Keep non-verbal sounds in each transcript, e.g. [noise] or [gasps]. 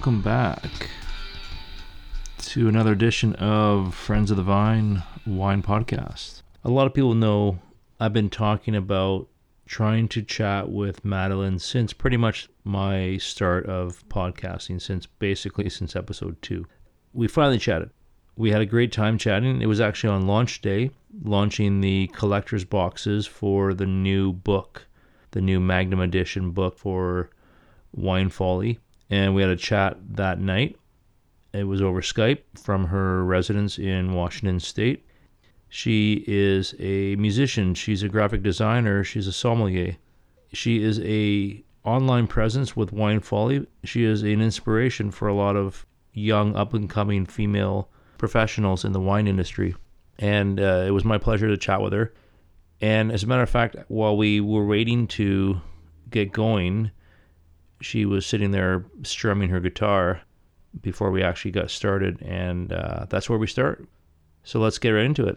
Welcome back to another edition of Friends of the Vine Wine Podcast. A lot of people know I've been talking about trying to chat with Madeline since pretty much my start of podcasting, since basically since episode two. We finally chatted. We had a great time chatting. It was actually on launch day, launching the collector's boxes for the new book, the new Magnum edition book for Wine Folly, and we had a chat that night. It was over Skype from her residence in Washington State. She is a musician, she's a graphic designer, she's a sommelier. She is a online presence with Wine Folly. She is an inspiration for a lot of young up and coming female professionals in the wine industry. And uh, it was my pleasure to chat with her. And as a matter of fact, while we were waiting to get going, she was sitting there strumming her guitar before we actually got started, and uh, that's where we start. So let's get right into it.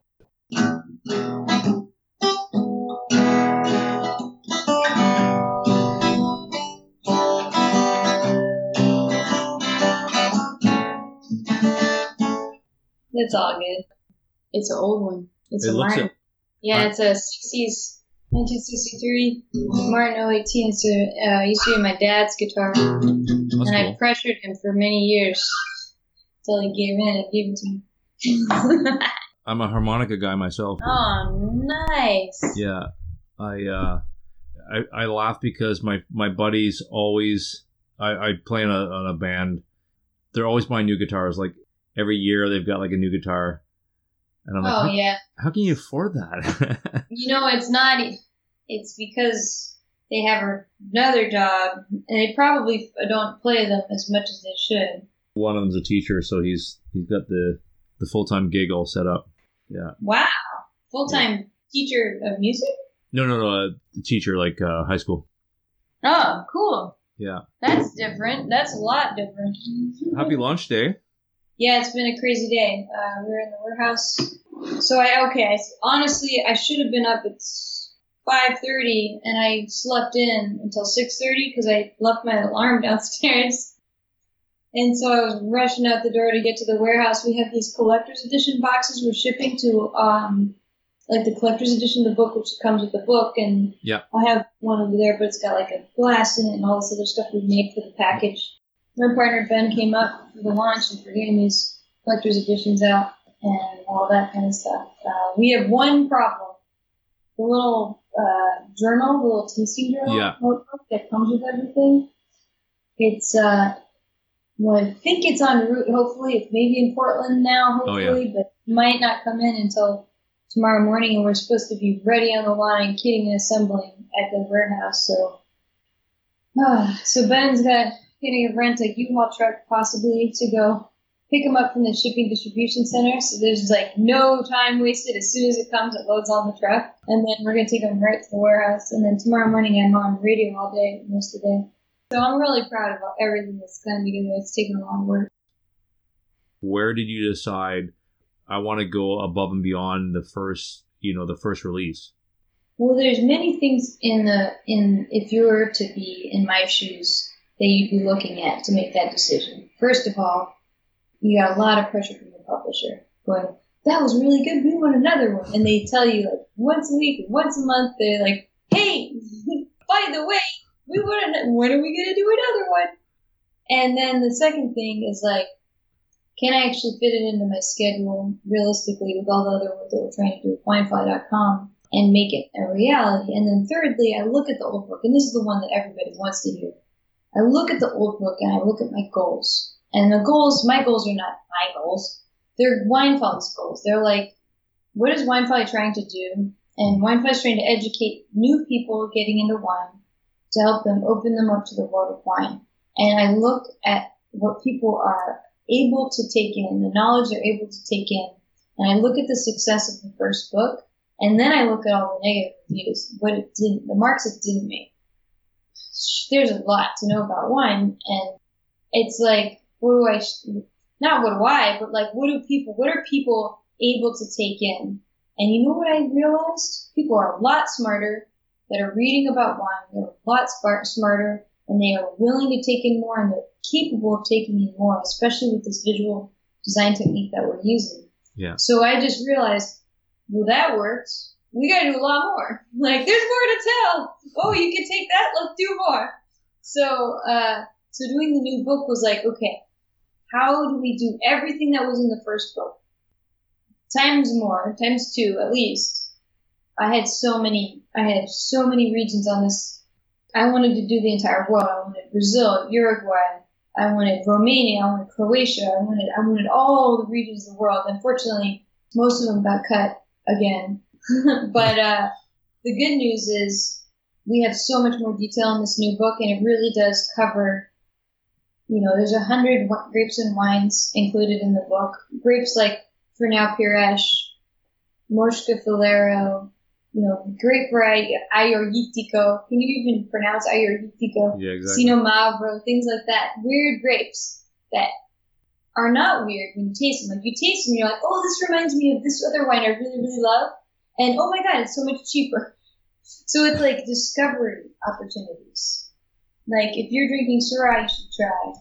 It's all good. It's an old one. It's It a looks Martin. it- yeah, it's a 60s, 1963 Martin 018. So uh, used to be my dad's guitar, That's and I pressured him for many years until he gave in and gave it to me. [laughs] I'm a harmonica guy myself. oh, nice. Yeah, I uh, I, I laugh because my my buddies always I, I play in a, on a band. They're always buying new guitars. Like every year, they've got like a new guitar, and I'm like, Oh how, yeah. how can you afford that? [laughs] You know, it's not. It's because they have another job, and they probably don't play them as much as they should. One of them's a teacher, so he's he's got the the full time gig all set up. Yeah. Wow, full time teacher of music. No, no, no. Uh, the teacher, like uh, high school. Oh, cool. Yeah. That's different. That's a lot different. Happy launch day. Yeah, it's been a crazy day. Uh, we were in the warehouse. So I okay. I, honestly, I should have been up at five thirty, and I slept in until six thirty because I left my alarm [laughs] downstairs. And so I was rushing out the door to get to the warehouse. We have these collector's edition boxes we're shipping to, um, like the collector's edition of the book, which comes with the book, and Yeah. I have one over there, but it's got like a glass in it and all this other stuff we made for the package. My partner Ben came up for the launch and for getting these collector's editions out and all that kind of stuff. Uh, we have one problem: the little uh, journal, the little tasting journal Yeah. notebook that comes with everything. It's uh, well, I think it's en route. Hopefully, it's maybe in Portland now. Oh, yeah. Hopefully, but might not come in until tomorrow morning, and we're supposed to be ready on the line, kitting and assembling at the warehouse. So, ah, [sighs] so Ben's got getting to rent a U-Haul truck possibly to go pick them up from the shipping distribution center. So there's like no time wasted. As soon as it comes, it loads on the truck, and then we're gonna take them right to the warehouse. And then tomorrow morning, I'm on radio all day, most of the day. So I'm really proud of everything that's done together. It's taken a lot of work. Where did you decide I want to go above and beyond the first, you know, the first release? Well, there's many things in the in if you were to be in my shoes that you'd be looking at to make that decision. First of all, you got a lot of pressure from the publisher going, "That was really good. We want another one," and they tell you like once a week, once a month. They're like, "Hey, [laughs] by the way, we want to. When are we gonna do another one?" And then the second thing is like, can I actually fit it into my schedule realistically with all the other work that we're trying to do with winefolly.com and make it a reality? And then thirdly, I look at the old book, and this is the one that everybody wants to hear. I look at the old book and I look at my goals. And the goals, my goals are not my goals. They're Wine Folly's goals. They're like, what is Wine Folly trying to do? And Wine Folly is trying to educate new people getting into wine to help them open them up to the world of wine. And I look at what people are able to take in, the knowledge they're able to take in, and I look at the success of the first book, and then I look at all the negative reviews, what it didn't, the marks it didn't make. There's a lot to know about wine, and it's like, what do I, not what do I, but like, what do people, what are people able to take in? And you know what I realized? People are a lot smarter that are reading about wine. They're a lot smart, smarter and and they are willing to take in more and they're capable of taking in more, especially with this visual design technique that we're using. Yeah. So I just realized, well, that works. We got to do a lot more. Like, there's more to tell. Oh, you can take that. Let's do more. So, uh, so doing the new book was like, okay, how do we do everything that was in the first book? Times more, times two at least. I had so many, I had so many regions on this. I wanted to do the entire world. I wanted Brazil, Uruguay, I wanted Romania, I wanted Croatia, I wanted, I wanted all the regions of the world. Unfortunately, most of them got cut again. [laughs] but, uh, the good news is we have so much more detail in this new book and it really does cover you know, there's a hundred grapes and wines included in the book. Grapes like Fernão Pires, Mosca Filero, you know, grape variety Agiorgitiko. Can you even pronounce Agiorgitiko? Yeah, exactly. Sino Mavro, things like that. Weird grapes that are not weird when you taste them. Like you taste them, and you're like, oh, this reminds me of this other wine I really, really love. And oh my god, it's so much cheaper. So it's like discovery opportunities. Like if you're drinking Syrah, you should try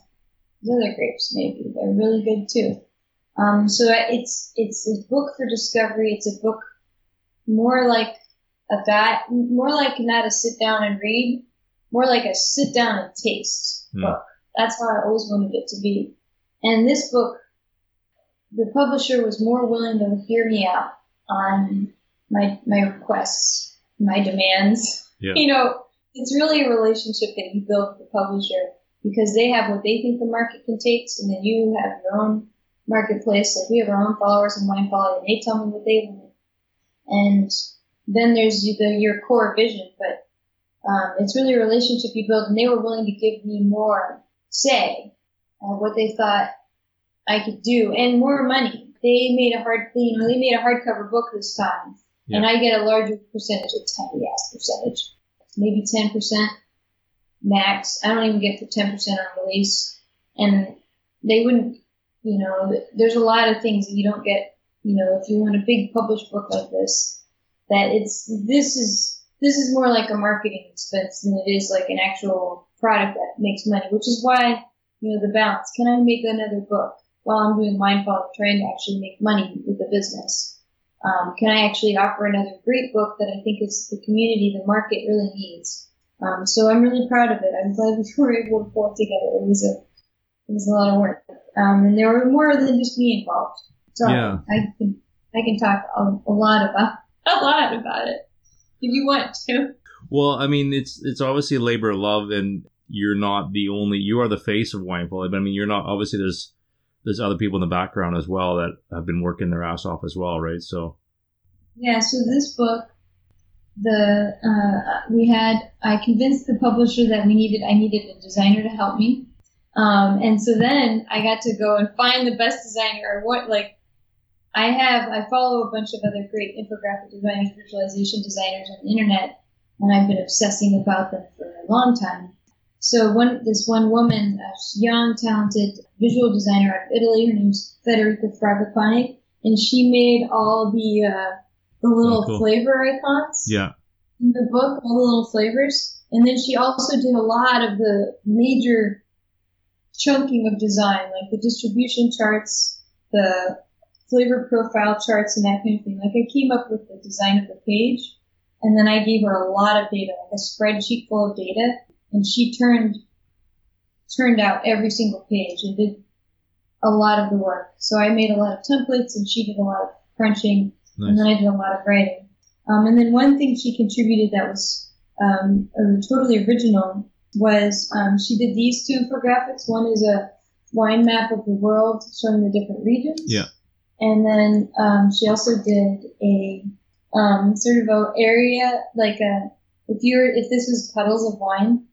the other grapes. Maybe they're really good too. Um, so it's it's a book for discovery. It's a book more like a that more like not a sit down and read, more like a sit down and taste mm. book. That's how I always wanted it to be. And this book, the publisher was more willing to hear me out on my my requests, my demands. Yeah. You know, it's really a relationship that you build with the publisher because they have what they think the market can take, and then you have your own marketplace. Like we have our own followers and Wine Folly, and they tell me what they want. And then there's the your core vision, but um, it's really a relationship you build, and they were willing to give me more say of what they thought I could do, and more money. They made a hard, you know, they made a hardcover book this time, yeah. and I get a larger percentage, a tiny ass percentage maybe 10% max. I don't even get the 10% on release. And they wouldn't, you know, there's a lot of things that you don't get, you know, if you want a big published book like this, that it's, this is, this is more like a marketing expense than it is like an actual product that makes money, which is why, you know, the balance. Can I make another book while I'm doing Wine Folly, trying to actually make money with the business? Um, can I actually offer another great book that I think is the community, the market really needs? Um, so I'm really proud of it. I'm glad [laughs] we were able to pull it together. It was a it was a lot of work, um, and there were more than just me involved. So yeah. I can I can talk a, a lot about [laughs] a lot about it if you want to. Well, I mean, it's it's obviously a labor of love, and you're not the only. You are the face of Wine Folly. But I mean, you're not. Obviously, there's there's other people in the background as well that have been working their ass off as well, right? So yeah, so this book, the uh, we had I convinced the publisher that we needed I needed a designer to help me, um, and so then I got to go and find the best designer or what like I have I follow a bunch of other great infographic designers, visualization designers on the internet, and I've been obsessing about them for a long time. So one, this one woman, a young, talented visual designer out of Italy, her name's Federica Fragapane, and she made all the, uh, the little oh, cool. flavor icons. Yeah. In the book, all the little flavors. And then she also did a lot of the major chunking of design, like the distribution charts, the flavor profile charts, and that kind of thing. Like I came up with the design of the page, and then I gave her a lot of data, like a spreadsheet full of data, and she turned turned out every single page and did a lot of the work. So I made a lot of templates and she did a lot of crunching nice. and then I did a lot of writing. Um, and then one thing she contributed that was um, totally original was um, she did these two infographics. One is a wine map of the world showing the different regions. Yeah. And then um, she also did a um, sort of a area like a if you're if this was puddles of wine,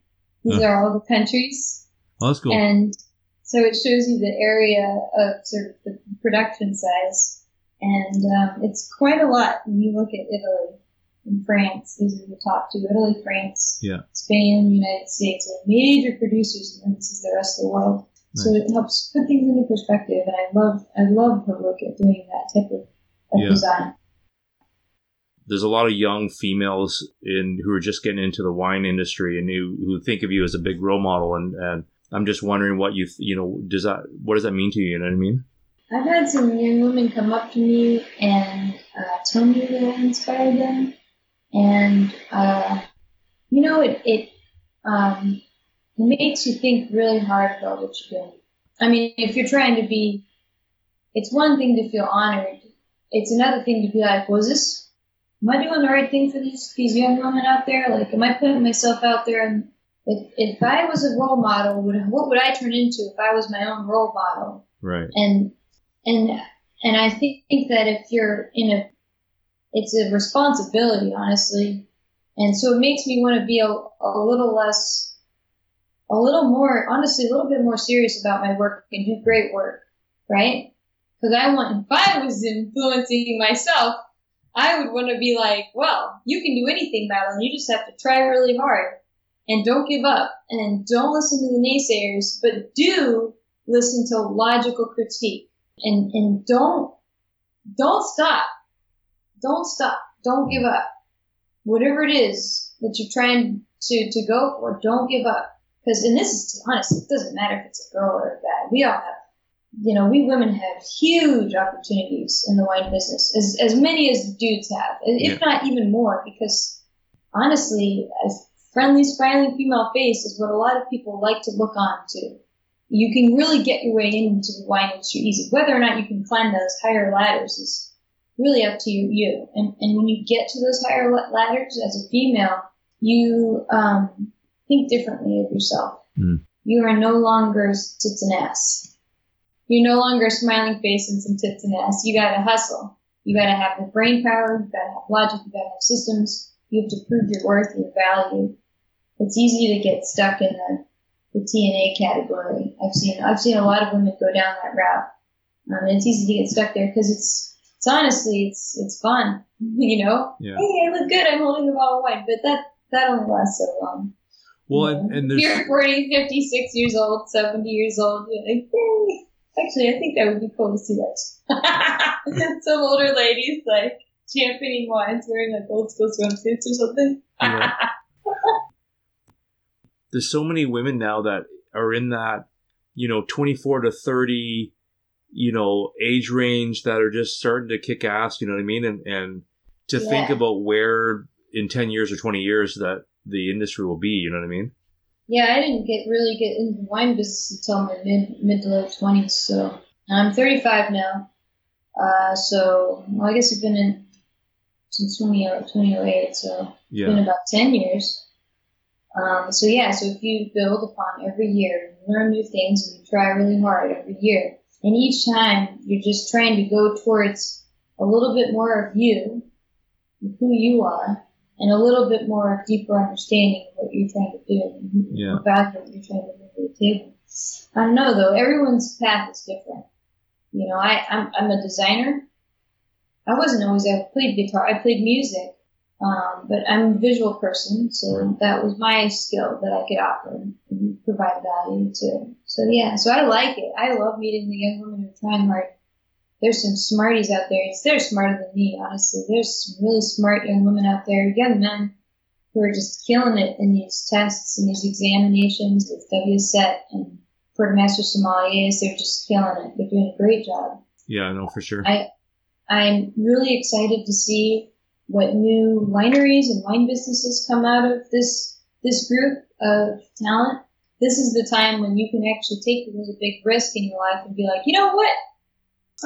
these are all the countries. Oh, that's cool. And so it shows you the area of sort of the production size. And um, it's quite a lot when you look at Italy and France. These are the top two Italy, France, yeah. Spain, United States are major producers, and this is the rest of the world. Nice. So it helps put things into perspective. And I love, I love her look at doing that type of, of yeah. design. There's a lot of young females in who are just getting into the wine industry and who, who think of you as a big role model and, and I'm just wondering what you you know does that what does that mean to you? You know what I mean? I've had some young women come up to me and uh, tell me that I inspired them, and uh, you know it it um, it makes you think really hard about what you're doing. I mean, if you're trying to be, it's one thing to feel honored. It's another thing to be like, was this am I doing the right thing for these these young women out there? Like, am I putting myself out there? And if if I was a role model, would what would I turn into if I was my own role model? Right. And and and I think that if you're in a, it's a responsibility, honestly, and so it makes me want to be a, a little less, a little more, honestly, a little bit more serious about my work and do great work, right? Because I want, if I was influencing myself, I would want to be like, well, you can do anything, Madeline. You just have to try really hard and don't give up and don't listen to the naysayers, but do listen to logical critique and, and don't, don't stop. Don't stop. Don't give up. Whatever it is that you're trying to, to go for, don't give up. Because, and this is honest, it doesn't matter if it's a girl or a guy. We all have you know, we women have huge opportunities in the wine business, as, as many as the dudes have, if yeah. not even more, because honestly, a friendly, smiling female face is what a lot of people like to look on to. You can really get your way into the wine industry easy. Whether or not you can climb those higher ladders is really up to you. you. And, and when you get to those higher ladders as a female, you um, think differently of yourself. Mm. You are no longer tits and ass you're no longer a smiling face and some tits and ass. You gotta hustle. You gotta have the brain power. You gotta have logic. You gotta have systems. You have to prove your worth, and your value. It's easy to get stuck in the, the TNA category. I've seen I've seen a lot of women go down that route. Um, and it's easy to get stuck there because it's it's honestly it's it's fun. [laughs] You know, yeah. hey, I look good. I'm holding the bottle of wine, but that that only lasts so long. Well, and, and there's... you're 40, 56 years old, 70 years old. You're like, hey, Actually, I think that would be cool to see that. [laughs] [laughs] Some older ladies like championing wines wearing like old school swimsuits or something. Yeah. [laughs] There's so many women now that are in that, you know, 24 to 30, you know, age range that are just starting to kick ass, you know what I mean? And, and to yeah. think about where in 10 years or 20 years that the industry will be, you know what I mean? Yeah, I didn't get really get into wine business until my mid mid to late twenties. So I'm 35 now. Uh, so well, I guess I've been in since 2008. So yeah. it's been about 10 years. Um, so yeah, so if you build upon every year, you learn new things, and you try really hard every year, and each time you're just trying to go towards a little bit more of you, who you are, and a little bit more deeper understanding of what you're trying to do and yeah. about what you're trying to bring to the table. I don't know though, everyone's path is different. You know, I, I'm, I'm a designer. I wasn't always, I played guitar, I played music, um, but I'm a visual person, so that was my skill that I could offer and provide value to. So yeah, so I like it. I love meeting the young women who are trying hard there's some smarties out there. They're smarter than me, honestly. There's some really smart young women out there, young men, who are just killing it in these tests and these examinations with WSET and for Master Sommeliers. They're just killing it. They're doing a great job. Yeah, I know for sure. I, I'm really excited to see what new wineries and wine businesses come out of this this group of talent. This is the time when you can actually take a really big risk in your life and be like, you know what?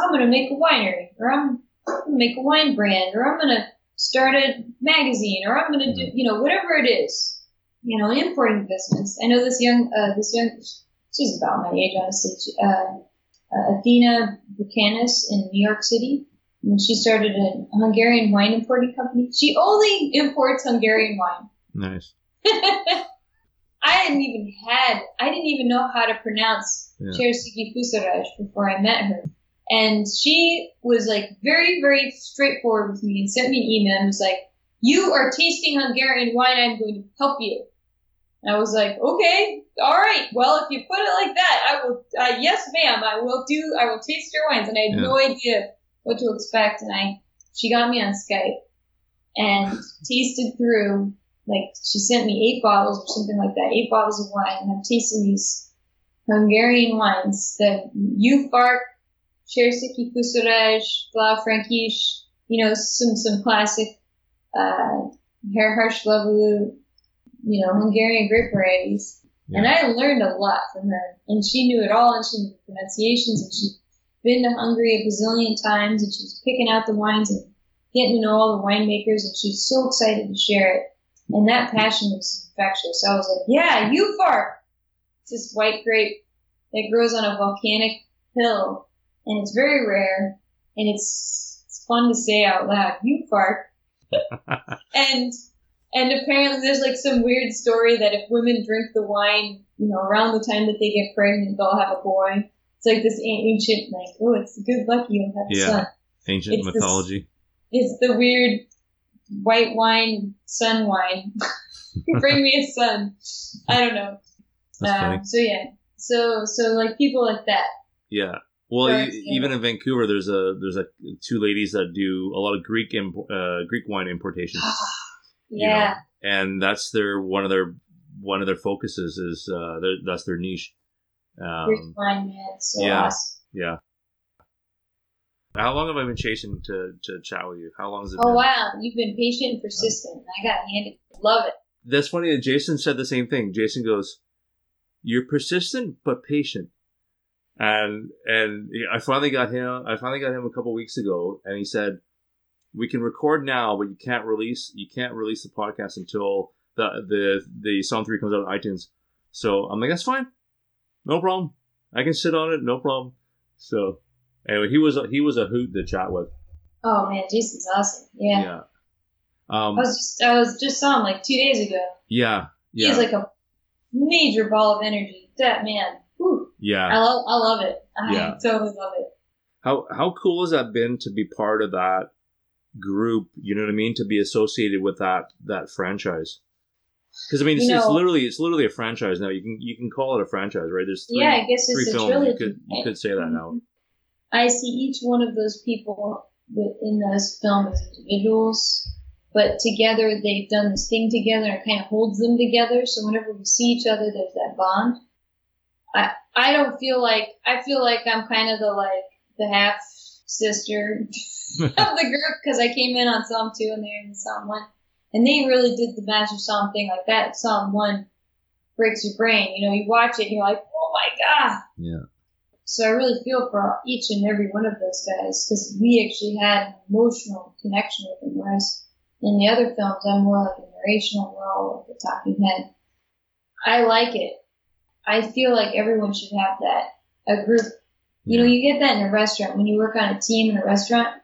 I'm going to make a winery, or I'm going to make a wine brand, or I'm going to start a magazine, or I'm going to do, you know, whatever it is, you know, importing business. I know this young, uh, this young, she's about my age, honestly, uh, uh, Athena Bochanis in New York City. And she started a Hungarian wine importing company. She only imports Hungarian wine. Nice. [laughs] I hadn't even had, I didn't even know how to pronounce yeah. Cserszegi Fűszeres before I met her. And she was like very, very straightforward with me and sent me an email and was like, you are tasting Hungarian wine. I'm going to help you. And I was like, okay, all right. Well, if you put it like that, I will, uh, yes, ma'am, I will do, I will taste your wines. And I had yeah. no idea what to expect. And I, she got me on Skype and tasted through like she sent me eight bottles or something like that, eight bottles of wine, and I've tasted these Hungarian wines, the Juhfark, Cserszegi Fűszeres, Blau Frankish, you know, some some classic uh, Hárslevelű, you know, Hungarian grape varieties. Yeah. And I learned a lot from her, and she knew it all, and she knew the pronunciations, and she'd been to Hungary a bazillion times, and she was picking out the wines and getting to know all the winemakers, and she's so excited to share it. And that passion was infectious. So I was like, yeah, you fart. It's this white grape that grows on a volcanic hill, and it's very rare, and it's, it's fun to say out loud. You fart. [laughs] and and apparently there's like some weird story that if women drink the wine, you know, around the time that they get pregnant, they'll have a boy. It's like this ancient, like, oh, it's good luck you'll have a yeah. son. Ancient it's mythology. This, it's the weird white wine, sun wine. [laughs] Bring me a son. I don't know. Um, so yeah, so so like people like that. Yeah. Well, even in Vancouver, there's a there's a two ladies that do a lot of Greek imp- uh, Greek wine importations. [gasps] yeah. You know? And that's their one of their one of their focuses is uh, their, that's their niche. Um, Greek wine, man. So yeah. Awesome. Yeah. How long have I been chasing to, to chat with you? How long has it oh, been? wow. You've been patient and persistent. I got handed. Love it. That's funny Jason said the same thing. Jason goes, You're persistent but patient. And and I finally got him I finally got him a couple weeks ago and he said, We can record now, but you can't release you can't release the podcast until the the the SOMM three comes out on iTunes. So I'm like, that's fine. No problem. I can sit on it, no problem. So Anyway, he was a, he was a hoot to chat with. Oh man, Jason's awesome. Yeah. Yeah. Um, I was just I was just saw him like two days ago. Yeah. Yeah. He's like a major ball of energy. That man. Yeah. I love I love it. I yeah. [laughs] totally love it. How how cool has that been to be part of that group? You know what I mean? To be associated with that that franchise. Because I mean, it's, know, it's, literally it's literally a franchise now. You can you can call it a franchise, right? There's three, yeah, I guess three it's films. Really you could you could say that now. Mm-hmm. I see each one of those people within this film as individuals, but together they've done this thing together and it kind of holds them together. So whenever we see each other, there's that bond. I I don't feel like I feel like I'm kind of the like the half sister [laughs] of the group because I came in on SOMM two and they're in SOMM one, and they really did the Master Somm thing like that. SOMM one breaks your brain. You know, you watch it and you're like, oh my god. Yeah. So I really feel for each and every one of those guys because we actually had an emotional connection with them. Whereas in the other films, I'm more like a narrational role, like a talking head. I like it. I feel like everyone should have that. A group. You know, you get that in a restaurant. When you work on a team in a restaurant,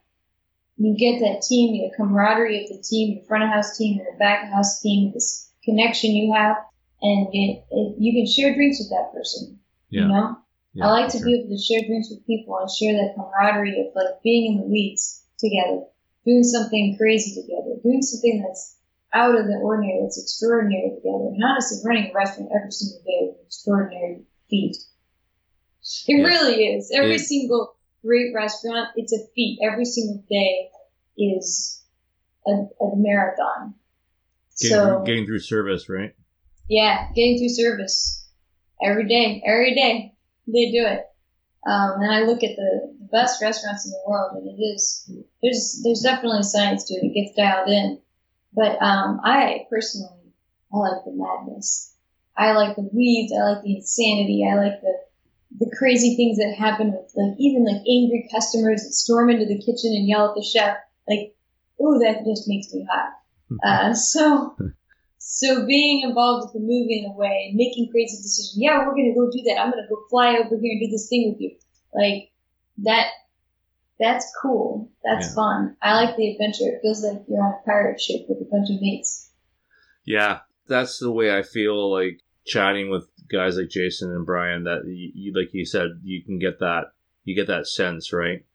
you get that team, the camaraderie of the team, your front of house team, your back of house team, this connection you have, and it, it, you can share drinks with that person. Yeah. You know? Yeah, I like to sure. be able to share drinks with people and share that camaraderie of like being in the weeds together, doing something crazy together, doing something that's out of the ordinary, that's extraordinary together. And honestly, running a restaurant every single day is an extraordinary feat. It yeah. really is. Every it, single great restaurant, it's a feat. Every single day is a, a marathon. Getting, so, through, getting through service, right? Yeah, getting through service every day, every day they do it. Um, and I look at the, the best restaurants in the world, and it is there's there's definitely science to it. It gets dialed in. But um, I personally, I like the madness. I like the weeds. I like the insanity. I like the the crazy things that happen with like even like angry customers that storm into the kitchen and yell at the chef. Like, oh, that just makes me hot. Uh, so so being involved with the movie in a way and making crazy decisions, yeah, we're gonna go do that. I'm gonna go fly over here and do this thing with you. Like that that's cool. That's yeah. fun. I like the adventure. It feels like you're on a pirate ship with a bunch of mates. Yeah, that's the way I feel like chatting with guys like Jason and Brian. That you, like you said, you can get that you get that sense, right?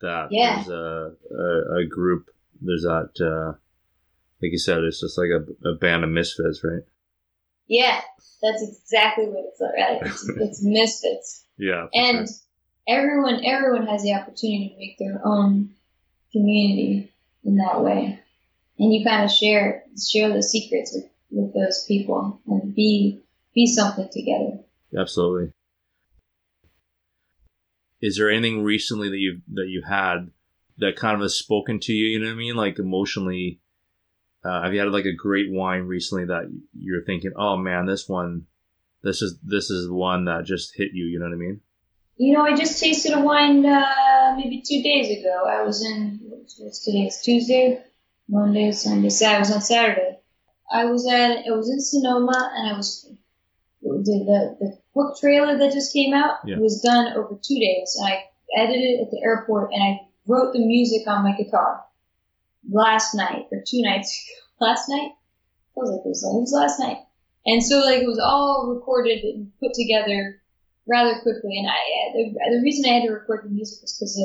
That yeah. there's a, a, a group. There's that uh, like you said, it's just like a, a band of misfits, right? Yeah, that's exactly what it's like. Right? It's, it's misfits. Yeah, and sure. Everyone everyone has the opportunity to make their own community in that way, and you kind of share share the secrets with, with those people and be be something together. Absolutely. Is there anything recently that you that you had that kind of has spoken to you? You know what I mean, like emotionally. Uh, have you had like a great wine recently that you're thinking, oh man, this one, this is this is the one that just hit you. You know what I mean? You know, I just tasted a wine uh, maybe two days ago. I was in what's today? It's Tuesday, Monday, Sunday, Saturday. I was on Saturday. I was at it was in Sonoma, and I was the the, the book trailer that just came out Yeah. was done over two days. And I edited it at the airport, and I wrote the music on my guitar last night or two nights [laughs] ago. Last night? I was like, it was, it was last night. And so like it was all recorded and put together rather quickly. And I the, the reason I had to record the music was because.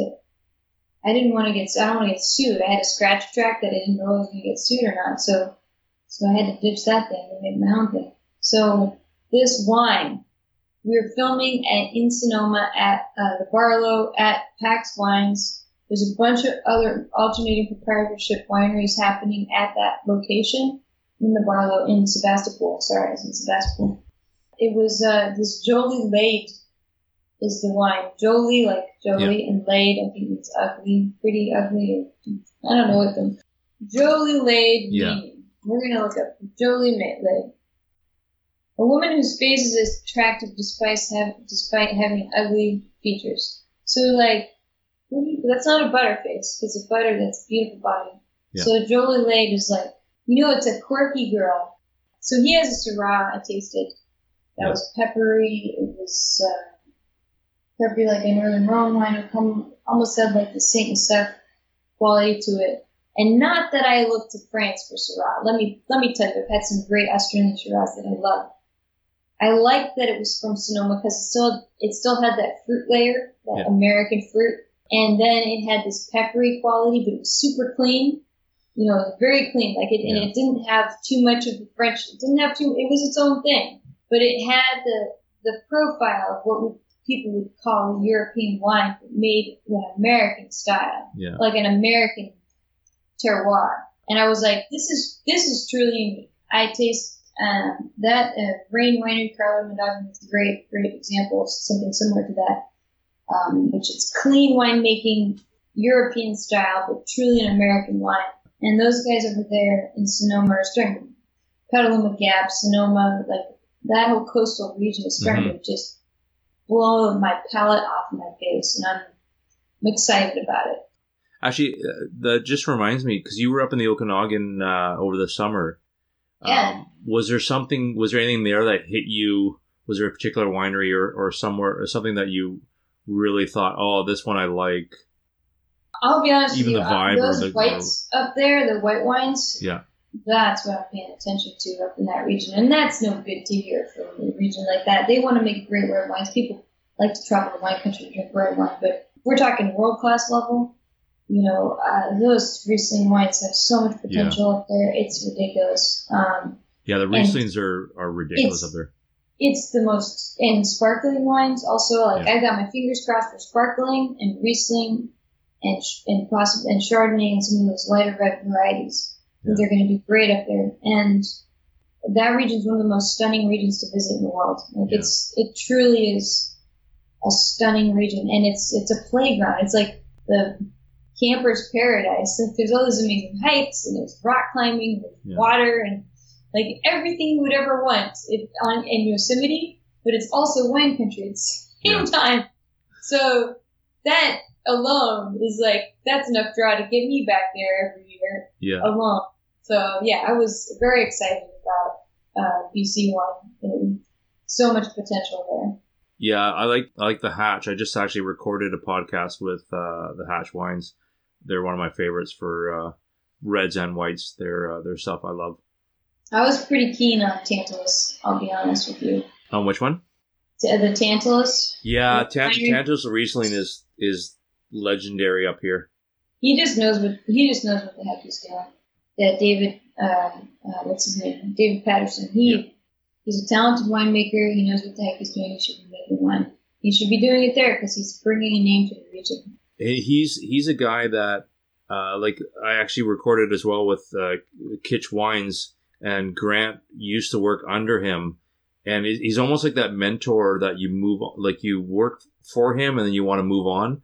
I didn't want to get I don't want to get sued. I had a scratch track that I didn't know if I was going to get sued or not. So so I had to ditch that thing and make my own thing. So this wine, we were filming at in Sonoma at uh, the Barlow at Pax Wines. There's a bunch of other alternating proprietorship wineries happening at that location in the Barlow in Sebastopol. Sorry, I was in Sebastopol. It was uh, this Jolie Laide is the wine. Jolie, like Jolie, and Lade, I think it's ugly, pretty ugly. I don't know what the Jolie Laide Yeah. meaning. We're gonna look up Jolie Laide. A woman whose face is attractive despite have, despite having ugly features. So like, what do you- that's not a butter face. It's a butter that's a beautiful body. Yeah. So Jolie Laide is like, you know, it's a quirky girl. So he has a Syrah I tasted that was peppery. It was uh, peppery like a Northern Rhone wine. It come, almost had like the Saint and Steph quality to it. And not that I look to France for Syrah. Let me let me tell you, I've had some great Australian Syrahs that I love. I liked that it was from Sonoma because it still it still had that fruit layer, that Yeah. American fruit, and then it had this peppery quality, but it was super clean. You know, very clean. Like it, and it didn't have too much of the French. It didn't have too. It was its own thing, but it had the the profile of what would, people would call European wine, made in an American style Yeah. like an American terroir. And I was like, this is this is truly unique. I taste um, that uh, Raen Winery Carlo Mondavi is a great great example of something similar to that, um, which is clean winemaking, European style, but truly an American wine. And those guys over there in Sonoma are starting Petaluma Gap, Sonoma, like that whole coastal region is starting to just blow my palate off my face, and I'm, I'm excited about it. Actually, uh, that just reminds me because you were up in the Okanagan uh, over the summer. Yeah. Um, was there something? Was there anything there that hit you? Was there a particular winery or, or somewhere or something that you really thought, oh, this one I like? I'll be honest Even the you, uh, vibe or those the- whites up there, the white wines, Yeah. That's what I'm paying attention to up in that region. And that's no good to hear from a region like that. They want to make great red wines. People like to travel to wine country to drink red wine, but we're talking world class level. You know, uh, those Riesling wines have so much potential up there. It's ridiculous. Um, Yeah, the Rieslings are, are ridiculous up there. it's the most and sparkling wines also like Yeah. I got my fingers crossed for sparkling and Riesling and and possibly and Chardonnay and some of those lighter red varieties. Think They're going to be great up there, and that region is one of the most stunning regions to visit in the world. Like Yeah. it's it truly is a stunning region, and it's it's a playground. It's like the camper's paradise. Like there's all these amazing hikes, and there's rock climbing, there's Yeah. water, and like everything you would ever want it, on in Yosemite, but it's also wine country at the same Yeah. time. So that alone is like that's enough draw to get me back there every year Yeah. alone. So yeah, I was very excited about uh, BC one and so much potential there. Yeah, I like I like the Hatch. I just actually recorded a podcast with uh, the Hatch wines. They're one of my favorites for uh, reds and whites. Their uh, their stuff I love. I was pretty keen on Tantalus. I'll be honest with you. On which one? T- The Tantalus. Yeah, Tant- Tantalus Riesling is is legendary up here. He just knows what he just knows what the heck he's doing. That David, um, uh, what's his name? David Paterson. He Yeah. he's a talented winemaker. He knows what the heck he's doing. He should be making wine. He should be doing it there because he's bringing a name to the region. He- He's he's a guy that uh, like I actually recorded as well with uh, Kitsch Wines, and Grant used to work under him, and he's almost like that mentor that you move, on like you work for him, and then you want to move on,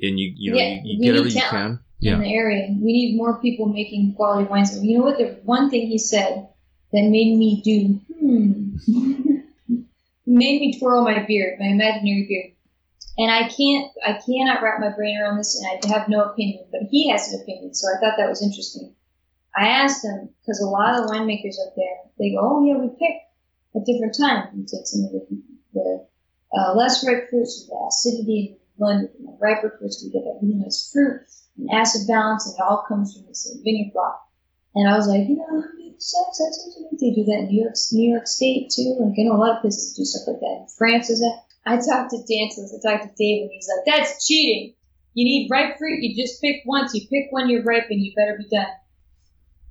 and you you know Yeah, you, you get everything you can. in the area. We need more people making quality wines. You know what? The one thing he said that made me do hmm [laughs] made me twirl my beard, my imaginary beard. And I can't, I cannot wrap my brain around this, and I have no opinion. But he has an opinion, so I thought that was interesting. I asked him because a lot of the winemakers up there, they go, "Oh yeah, we pick at different times. We take some of the, the uh, less ripe fruits with the acidity blend with the riper fruits. We get that really nice fruit and acid balance, and it all comes from the same vineyard block. And I was like, you know, makes sense. That seems like they do that in New York, New York State too. Like I know a lot of places do stuff like that. In France is that. I talked to Dances. I talked to Dave, and he's like, "That's cheating. You need ripe fruit. You just pick once. You pick when you're ripe, and you better be done."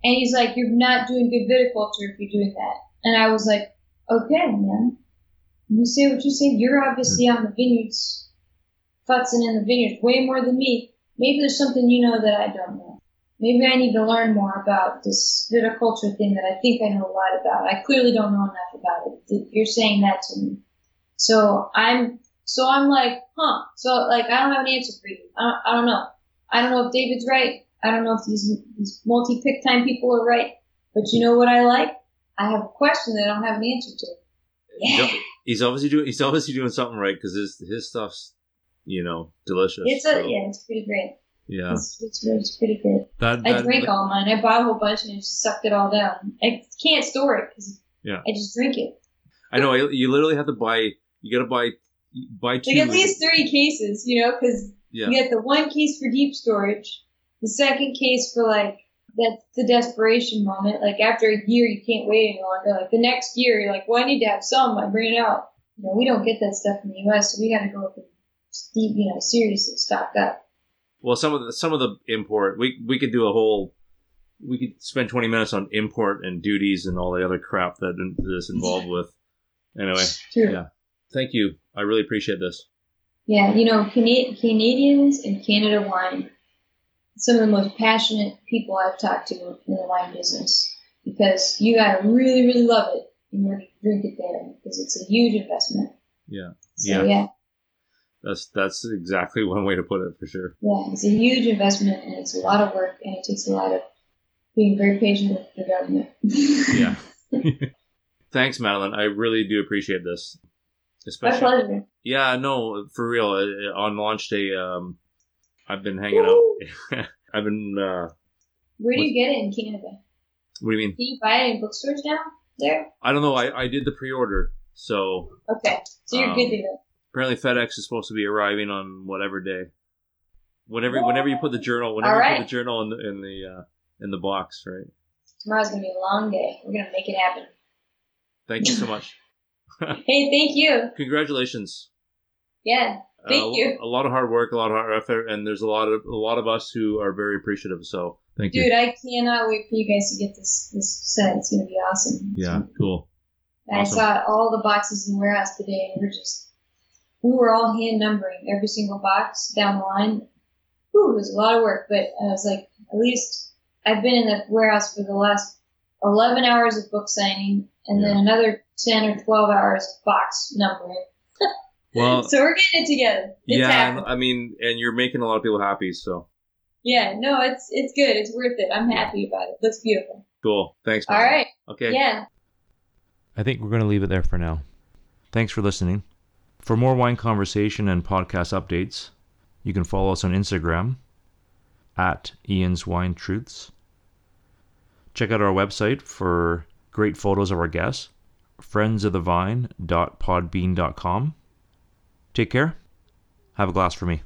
And he's like, "You're not doing good viticulture if you're doing that." And I was like, "Okay, man. You say what you say. You're obviously on the vineyards, futzing in the vineyards way more than me. Maybe there's something you know that I don't know. Maybe I need to learn more about this viticulture thing that I think I know a lot about. I clearly don't know enough about it. You're saying that to me. So I'm, so I'm like, huh. So like, I don't have an answer for you. I don't, I don't know. I don't know if David's right. I don't know if these, these multi-pick time people are right. But you know what I like? I have a question that I don't have an answer to. Yeah. he's obviously doing he's obviously doing something right because his his stuff's you know delicious. It's a, so, yeah, it's pretty great. yeah. It's, it's, it's pretty good. That, I that- all mine. I bought a whole bunch and I just sucked it all down. I can't store it because Yeah. I just drink it. I know. You literally have to buy. You got to buy buy two. Like at least three cases, you know, because yeah. you get the one case for deep storage, the second case for like that's the desperation moment. Like after a year, you can't wait any longer. Like the next year, you're like, well, I need to have some. I bring it out. You know, we don't get that stuff in the U.S., so we got to go up and you know, seriously stock up. Well, some of the some of the import we we could do a whole. We could spend twenty minutes on import and duties and all the other crap that is involved with. Anyway, True. yeah. Thank you. I really appreciate this. Yeah, you know, Cana- Canadians and Canada wine, some of the most passionate people I've talked to in the wine business because you gotta really, really love it in order to drink it there because it's a huge investment. Yeah. So Yeah. yeah, That's that's exactly [laughs] one way to put it for sure. yeah, it's a huge investment and it's a lot of work and it takes a lot of being very patient with the government. Yeah. [laughs] [laughs] Thanks, Madeline. I really do appreciate this. My Especially, pleasure. yeah, no, for real. uh, On launch day, um, I've been hanging out. I've been. Uh, Where do you get it in Canada? what do you mean? Can you buy it in bookstores now? There? I don't know. I, I did the pre-order, so Okay, so you're Um, good to go. Apparently FedEx is supposed to be arriving on whatever day. Whenever, whenever you put the journal, whenever All you put the journal in the in the uh, in the box, right? Tomorrow's gonna be a long day. We're gonna make it happen. Thank you so [laughs] much. Hey, thank you. Congratulations. Yeah. Thank uh, you. A lot of hard work, a lot of hard effort, and there's a lot of a lot of us who are very appreciative. So thank you. Dude, I cannot wait for you guys to get this this set. It's gonna be awesome. Yeah, cool. I awesome. saw all the boxes in the warehouse today, and we're just we were all hand numbering every single box down the line. Whew, it was a lot of work, but I was like, at least I've been in the warehouse for the last eleven hours of book signing, and then another ten or twelve hours of box numbering. [laughs] Well, So we're getting it together. It's yeah, happening. I mean, and you're making a lot of people happy. So Yeah, no, it's it's good. It's worth it. I'm happy about it. Looks beautiful. cool. Thanks. All man. right. Okay. Yeah. I think we're going to leave it there for now. Thanks for listening. For more wine conversation and podcast updates, you can follow us on Instagram at Ian's Wine Truths. Check out our website for great photos of our guests, friendsofthevine.podbean.com. Take care. Have a glass for me.